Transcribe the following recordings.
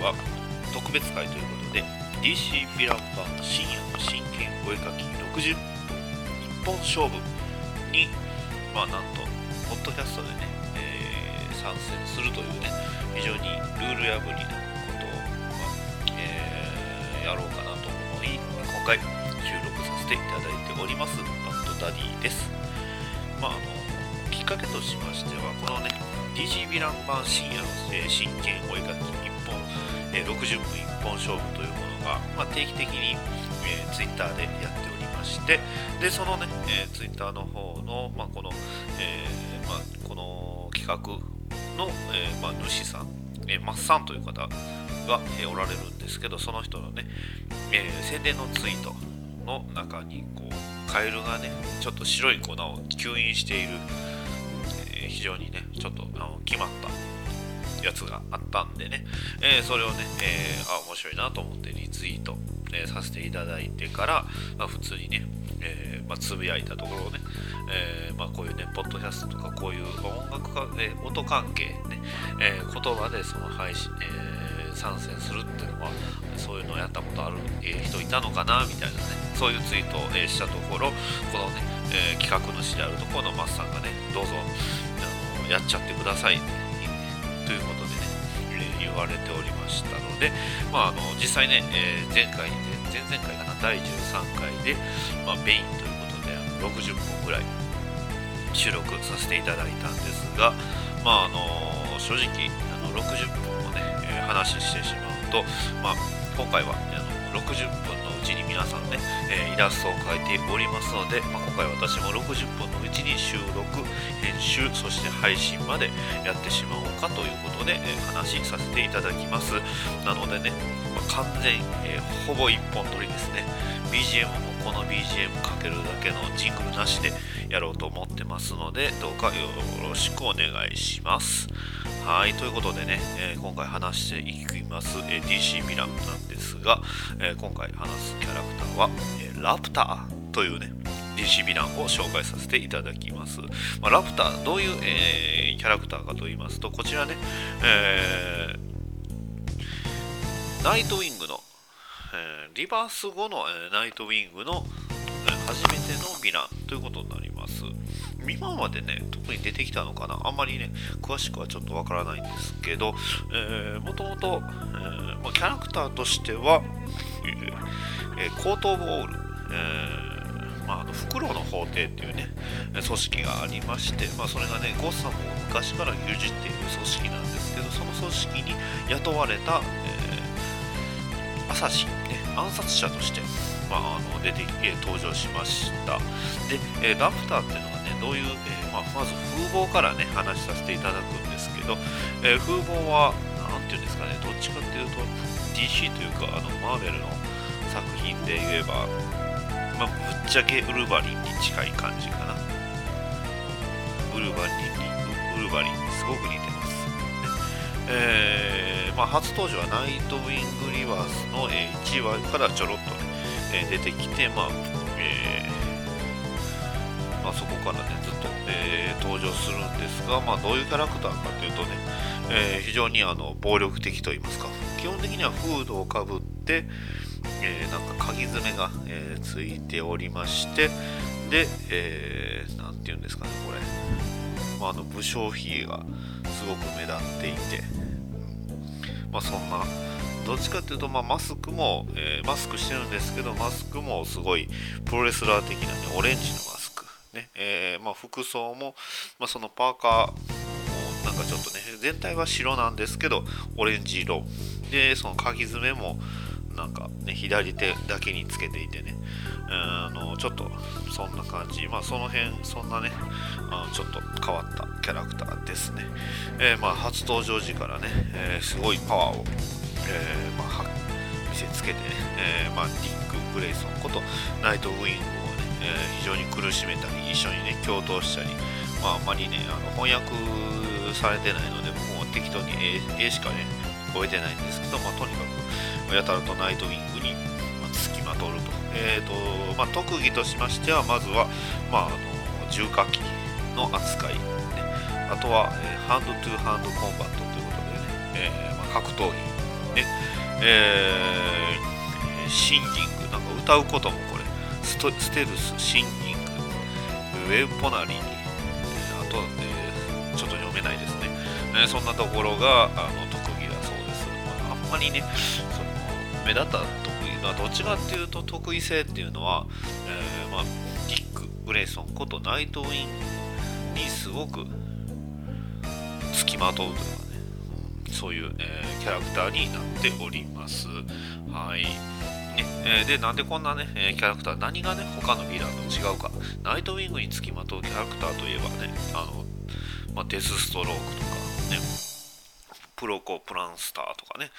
は特別会ということで DC ヴィラン版深夜の真剣お絵かき60一本勝負にまあなんとポッドキャストでね、えー、参戦するというね非常にルール破りなことを、まあえー、やろうかなと思い今回収録させていただいておりますバッドダディです。まああのきっかけとしましてはこのね DC ヴィラン版深夜の、えー、真剣お絵かき本、えー、60分一本勝負というものが、まあ、定期的に、えー、Twitter でやっておりましてでそのね、えー、Twitter の方の、まあ、この、えーまあ、この企画の、えーま、主さん、えー、マッサンという方が、え、おられるんですけどその人のね、え、宣伝のツイートの中にこうカエルがねちょっと白い粉を吸引している、え、非常にねちょっとあの決まったやつがあったんでね、えー、それをね、えー、あ面白いなと思ってリツイート、えー、させていただいてから、まあ、普通にね、えまあ、つぶやいたところをね、えまあ、こういうねポッドキャストとかこういう音楽か、え音関係ね、え言葉でその配信、え参戦するっていうのはそういうのをやったことある、人いたのかなみたいなねそういうツイートを、したところこのね、え企画主であるところのマスさんがねどうぞやっちゃってください、ということでね、え言われておりましたので、まあ、あの実際ね、え前回前々回かな第13回で、まあ、メインということで60本ぐらい収録させていただいたんですが、まああの正直あの60分をね、話してしまうと、まあ、今回はね60分のうちに皆さんね、えー、イラストを描いておりますので、まあ、今回私も60分のうちに収録、編集、そして配信までやってしまおうかということで、えー、話させていただきます。なのでね、まあ、完全、えー、ほぼ一本撮りですね。BGM もこの BGM かけるだけのジングルなしでやろうと思ってますので、どうかよろしくお願いします。はい、ということでね、えー、今回話していきます、えー、DC ミランなんですが、えー、今回話すキャラクターは、えラプターというね、DC ヴィランを紹介させていただきます。まあ、ラプター、どういう、えキャラクターかと言いますと、こちらね、えナイトウィングの、えリバース後の、えナイトウィングの、初めてのヴィランということになります。今までね、特に出てきたのかな、あんまりね、詳しくはちょっとわからないんですけど、えー、もともと、えー、キャラクターとしては、えー、コート・オブ・オール、えーまあ、あのフクロウの法廷っていうね、組織がありまして、まあ、それがね、ゴッサムを昔から牛耳っている組織なんですけど、その組織に雇われた、えー、アサシン、ね、暗殺者として、まあ、あの出て、えー、登場しました。で、えー、ラプターっていうのはねどういう、えー、まあ、まず風貌からね話させていただくんですけど、えー、風貌は何て言うんですかねどっちかっていうと DC というかあのマーベルの作品で言えば、まあ、ぶっちゃけウルヴァリンに近い感じかなウルヴァリンにウルヴァリンにすごく似てます、ねえー、まあ、初登場はナイトウィングリバースの、1話からちょろっとね、え出てきて、まあえーまあ、そこからねずっと、えー、登場するんですが、まあ、どういうキャラクターかというとね、え、非常にあの暴力的といいますか基本的にはフードをかぶって、え、なんか鍵爪が、え、ついておりましてで、えー、て言うんですかねこれ、まあ、あの武将髭がすごく目立っていて、まあ、そんなどっちかっていうと、まあ、マスクも、えー、マスクしてるんですけどマスクもすごいプロレスラー的な、ね、オレンジのマスク。ねえー、まあ、服装も、まあ、そのパーカーもなんかちょっとね全体は白なんですけどオレンジ色。でその鍵爪もなんかね左手だけにつけていてね。あのちょっとそんな感じ。まあその辺そんなねあのちょっと変わったキャラクターですね、えー、まあ、初登場時からね、えー、すごいパワーを、えまあ、見せつけてね、えまあ、ディック・グレイソンことナイトウィングをねえー、非常に苦しめたり一緒にね共闘したり、まあ、あまりねあの翻訳されてないのでもう適当に絵しかね超えてないんですけど、まあ、とにかくやたらとナイトウィングにまつきまとると,、えーとまあ、特技としましてはまずは、まあ、あの重火器の扱い、ね、あとは、えー、 hand to hand combat ということでね、えーまあ、格闘技。で、えー、 singing。なんか歌うこともこれ。 stealth singing。weaponry。あと、えー、ちょっと読めないですね、えー、そんなところがあの特技だそうです、まあ、あんまりねその目立った特技はどっちかっていうと得意性っていうのは、えー、まあ、ディック・グレイソンことナイトウィンにすごく付きまとうというかね、そういう、えー、キャラクターになっております。はい。ね、で、なんでこんなね、キャラクター、何がね、他のヴィランと違うか。ナイトウィングにつきまとうキャラクターといえばね、あの、まあ、デスストロークとかね、プロコプランスターとかね、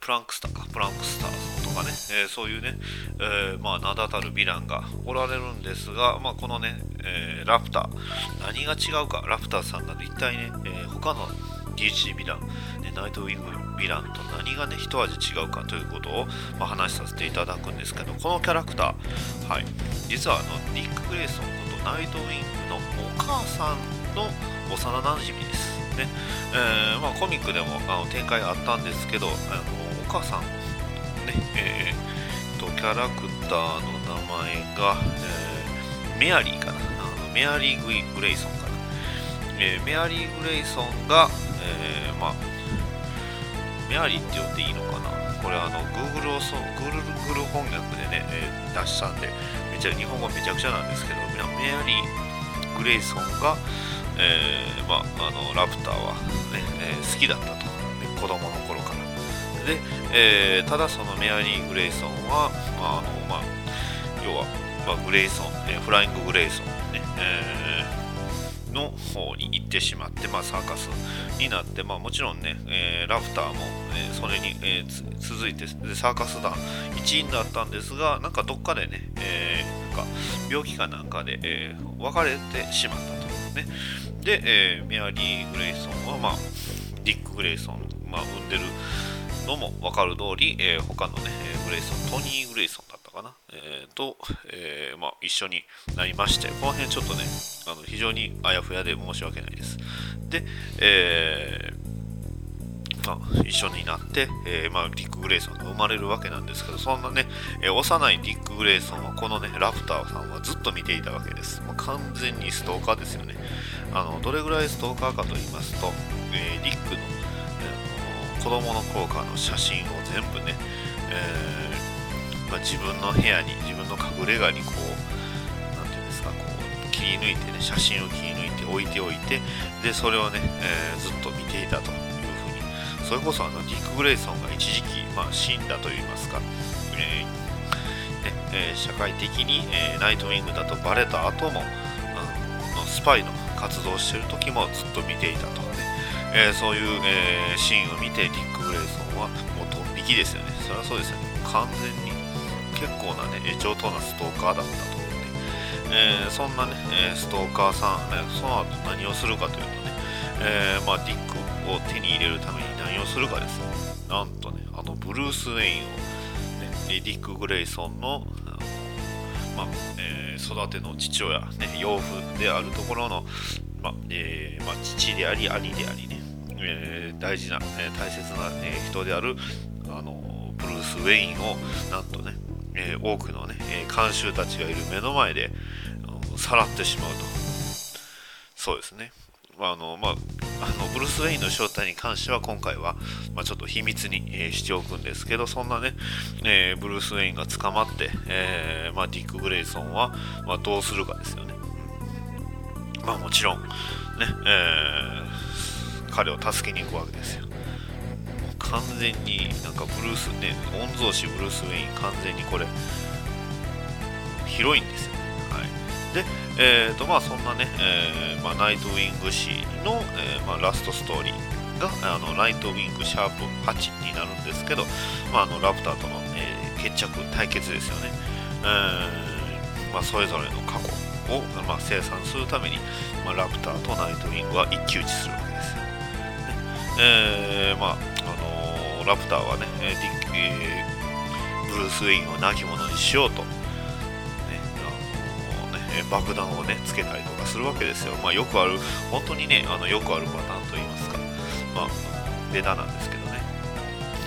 プランクスターか、プランクスターとかね、えー、そういうね、えー、まあ、名だたるヴィランがおられるんですが、まあ、このね、えー、ラプター、何が違うか、ラプターさんが一体ね、え他の DC ヴィラン、ね、ナイトウィングヴィランと何がね、一味違うかということを、まあ、話させていただくんですけど、このキャラクター、はい、実はあのニック・グレイソンことナイトウィングのお母さんの幼なじみです。ね。えー、まあ、コミックでもあの展開あったんですけど、あのお母さん、ねえーと、キャラクターの名前が、えー、メアリーかな。あのメアリー・グレイソンかな、えー、メアリー・グレイソンが、えー、まあ、メアリーって呼んでいいのかな？これあの Google, をそ Google 翻訳でね、えー、出したんでめちゃ日本語めちゃくちゃなんですけどメアリー・グレイソンが、えー、まあ、あのラプターはね、えー、好きだったと、ね、子供の頃から。で、えー、ただそのメアリー・グレイソンは、まああのまあ、要は、まあ、グレイソン、えフライング・グレイソンね、えの方に行ってしまって、まあ、サーカスになって、まあ、もちろんね、えー、ラフターも、えー、それに、えー、続いてサーカス団一員だったんですがなんかどっかでね、えー、なんか病気かなんかで、えー、別れてしまったというね。で、えー、メアリー・グレイソンは、まあ、ディック・グレイソン、まあ、産んでるのも分かる通り、えー、他のね、グレイソン、トニー・グレイソンだったかな、えー、と、えー、まあ、一緒になりまして、この辺ちょっとね、あの非常にあやふやで申し訳ないです。で、え、まあ、一緒になって、え、まあ、ディック・グレイソンが生まれるわけなんですけど、そんなね、え、幼いディック・グレイソンは、このね、ラプターさんはずっと見ていたわけです。まあ、完全にストーカーですよね。あのどれぐらいストーカーかと言いますと、えー、ディックの、子供の頃からの写真を全部ね、えー、まあ、自分の部屋に、自分の隠れ家にこう、なんていうんですか、こう、切り抜いてね、写真を切り抜いて置いておいて、で、それをね、えずっと見ていたというふうに、それこそあのディック・グレイソンが一時期、まあ、死んだといいますか、えねえ社会的に、えナイトウィングだとバレた後も、うん、スパイの活動してる時もずっと見ていたとかね、えー、そういう、えー、シーンを見てディック・グレイソンはもうドン引きですよね。それはそうですよね。完全に結構なね上等なストーカーだったというね、えー、そんなね、ストーカーさん、ね、その後何をするかというとね、えまあ、ディックを手に入れるために何をするかです。ねなんとねあのブルース・ウェインを、ね、ディック・グレイソンのまあえー、育ての父親、ね、養父であるところの、まあえーまあ、父であり兄でありね、えー、大事な、えー、大切な、えー、人であるあのブルース・ウェインをなんとね、え、多くのね、えー、監修たちがいる目の前でさらってしまうと。そうですね。あのまあ、あのブルース・ウェインの正体に関しては今回は、まあ、ちょっと秘密に、えー、しておくんですけどそんなね、えー、ブルース・ウェインが捕まって、えーまあ、ディック・グレイソンは、ま、どうするかですよね、まあ、もちろんね、えー、彼を助けに行くわけですよ。完全になんかブルースね御曹司ブルース・ウェイン完全にこれ広いんですよ。ねはい。で、えーとまあ、そんなね、えーまあ、ナイトウィング誌の、えーまあ、ラストストーリーがあのナイトウィングシャープ8になるんですけど、まあ、あのラプターとの、えー、決着対決ですよね、えーま、それぞれの過去を、まあ、生産するために、ま、ラプターとナイトウィングは一騎打ちするわけ、えーまああのー、ラプターはね、えーえー、ブルース・ウェインを亡き者にしようとえ爆弾をねつけたりとかするわけですよ、まあ、よくある本当にねあのよくあるパターンといいますか。まあベタなんですけどね。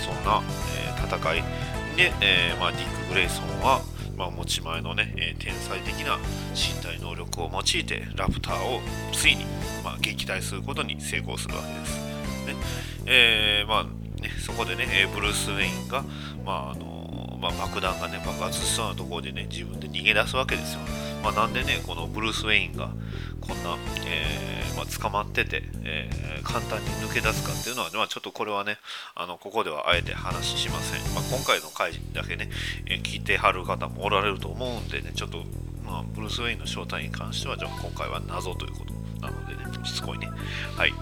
そんな、えー、戦いで、えーまあ、ディック・グレイソンは、まあ、持ち前のね、えー、天才的な身体能力を用いてラプターをついに、まあ、撃退することに成功するわけです。ね。えーまあね、そこでね、ブルース・ウェインが、まああのまあ、爆弾がね爆発しそうなところでね自分で逃げ出すわけですよ。まあ、なんでねこのブルース・ウェインがこんな、えーまあ、捕まってて、えー、簡単に抜け出すかっていうのは、まあ、ちょっとこれはねあのここではあえて話しません、まあ、今回の回だけね、えー、聞いてはる方もおられると思うんでねちょっと、まあ、ブルース・ウェインの正体に関してはじゃあ今回は謎ということなのでねしつこいね。はい。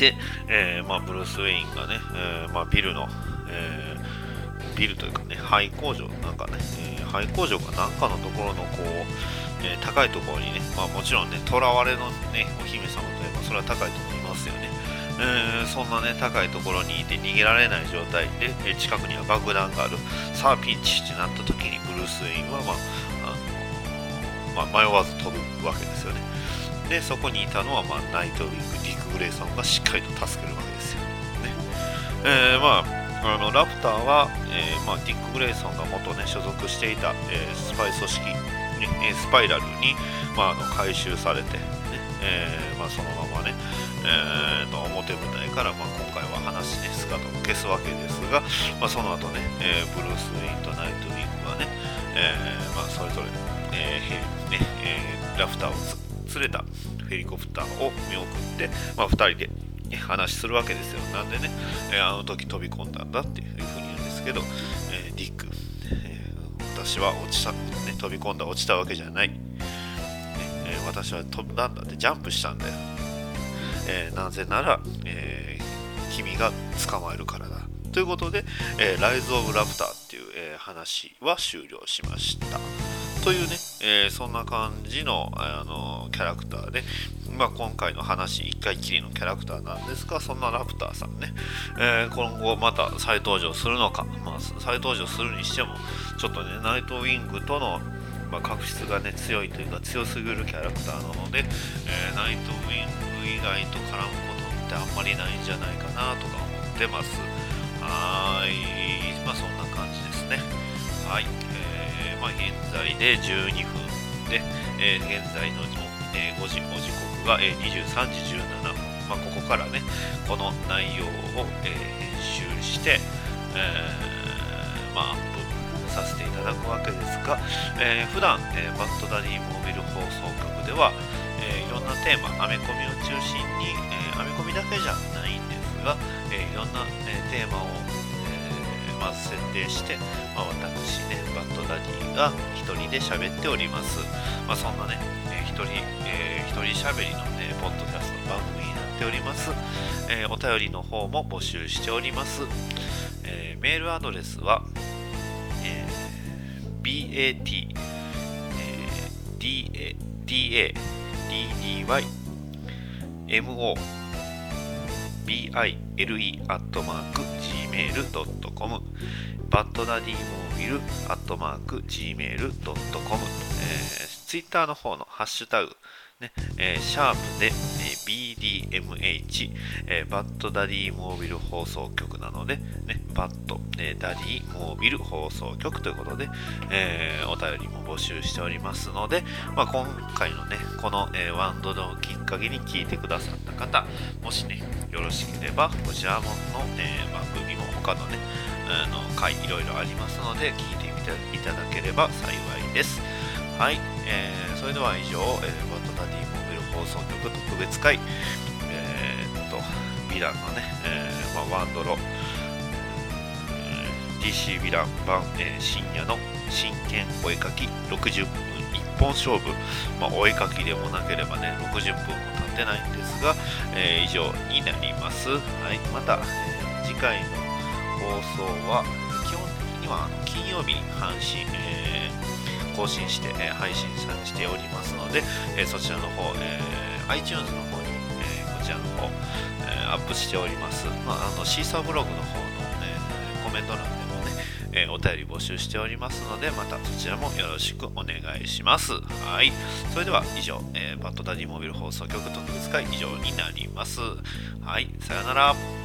で、えーまあ、ブルース・ウェインがね、えーまあ、ビルの、えー、ビルというかね廃工場なんかね、えー、廃工場かなんかのところのこうえ、高いところにね、まあ、もちろんね、囚われのね、お姫様といえば、それは高いところにいますよね。えー、そんなね、高いところにいて逃げられない状態で、え近くには爆弾がある。さあ、ピンチってなった時に、ブルース・ウェインは、まあ、あのまあ、迷わず飛ぶわけですよね。で、そこにいたのは、まあ、ナイトウィング、ディック・グレイソンがしっかりと助けるわけですよ。ね。えー、まあ、あのラプターは、えーまあ、ディック・グレイソンが元ね所属していた、えー、スパイ組織ね、スパイラルに、まあ、あの回収されて、ねえーまあ、そのままね、えー、と表舞台から、まあ、今回は話ね姿を消すわけですが、まあ、その後ね、えー、ブルース・ウィンとナイト・ウィングはね、えーまあ、それぞれ、えーねえー、ラフターを連れたヘリコプターを見送って、まあ、2人で話するわけですよ。なんでね、え、あの時飛び込んだんだっていうふうに言うんですけど、えー、ディック、私は落ちた、ね、飛び込んだ落ちたわけじゃない、えー、私は飛んだんだってジャンプしたんだよ、えー、なぜなら、えー、君が捕まえるからだ。ということで、えライズ・オブ・ラプターっていう、え話は終了しました。というね、えそんな感じのあのキャラクターで、まあ、今回の話1回きりのキャラクターなんですがそんなラプターさんね、えー、今後また再登場するのか、まあ、再登場するにしてもちょっとねナイトウィングとのまあ、確執がね強いというか強すぎるキャラクターなので、えー、ナイトウィング以外と絡むことってあんまりないんじゃないかなとか思ってます。はい。まあそんな感じですね。はい、まあ現在で12分で、えー、現在の、えー、5時5時刻が、えー、23時17分。まあここからねこの内容を、えー、編集して、えー、まあアップさせていただくわけですが、えー、普段、えー、バッドダディモービル放送局では、えー、いろんなテーマ、アメコミを中心に、えー、アメコミだけじゃないんですが、えー、いろんな、えー、テーマを、まず設定して、まあ、私ね、バッドダディが一人で喋っております。まあ、そんなね、えー、一人、えー、一人喋りのね、ポッドキャスト番組になっております。えー、お便りの方も募集しております。えー、メールアドレスは、えー、BAT、えー、DA、DADDY、MO、BILE アットマーク gmail.com バッドダディモービルアットマーク gmail.com、えー、ツイッターの方のハッシュタグねえー、シャープで、えー、BDMH、えー、バッドダディモービル放送局なので、ね、バッド、え、ダディモービル放送局ということで、え、お便りも募集しておりますので、まあ、今回のね、この、え、ワンドのきっかけに聞いてくださった方、もしね、よろしければ、こちらの、え、他のね、あの回いろいろありますので、聞いてみていただければ幸いです。はい、えー、それでは以上、えー、バッドダディモービル放送局特別会、えー、っと、ヴィランのね、えーまあ、ワンドロ、えー、DC ヴィラン版、えー、深夜の真剣お絵かき60分一本勝負、まあ、お絵かきでもなければね、60分も経ってないんですが、えー、以上になります。はい、また、えー、次回の放送は、基本的には金曜日に配信、えー更新して、え配信しておりますので、えそちらの方、え iTunes の方に、えこちらの方、えアップしております。まあ、あのシーサーブログの方の、ね、コメント欄でもね、えお便り募集しておりますので、またそちらもよろしくお願いします。はい。それでは以上、えー、バッドダディモビル放送局特別会以上になります。はい。さよなら。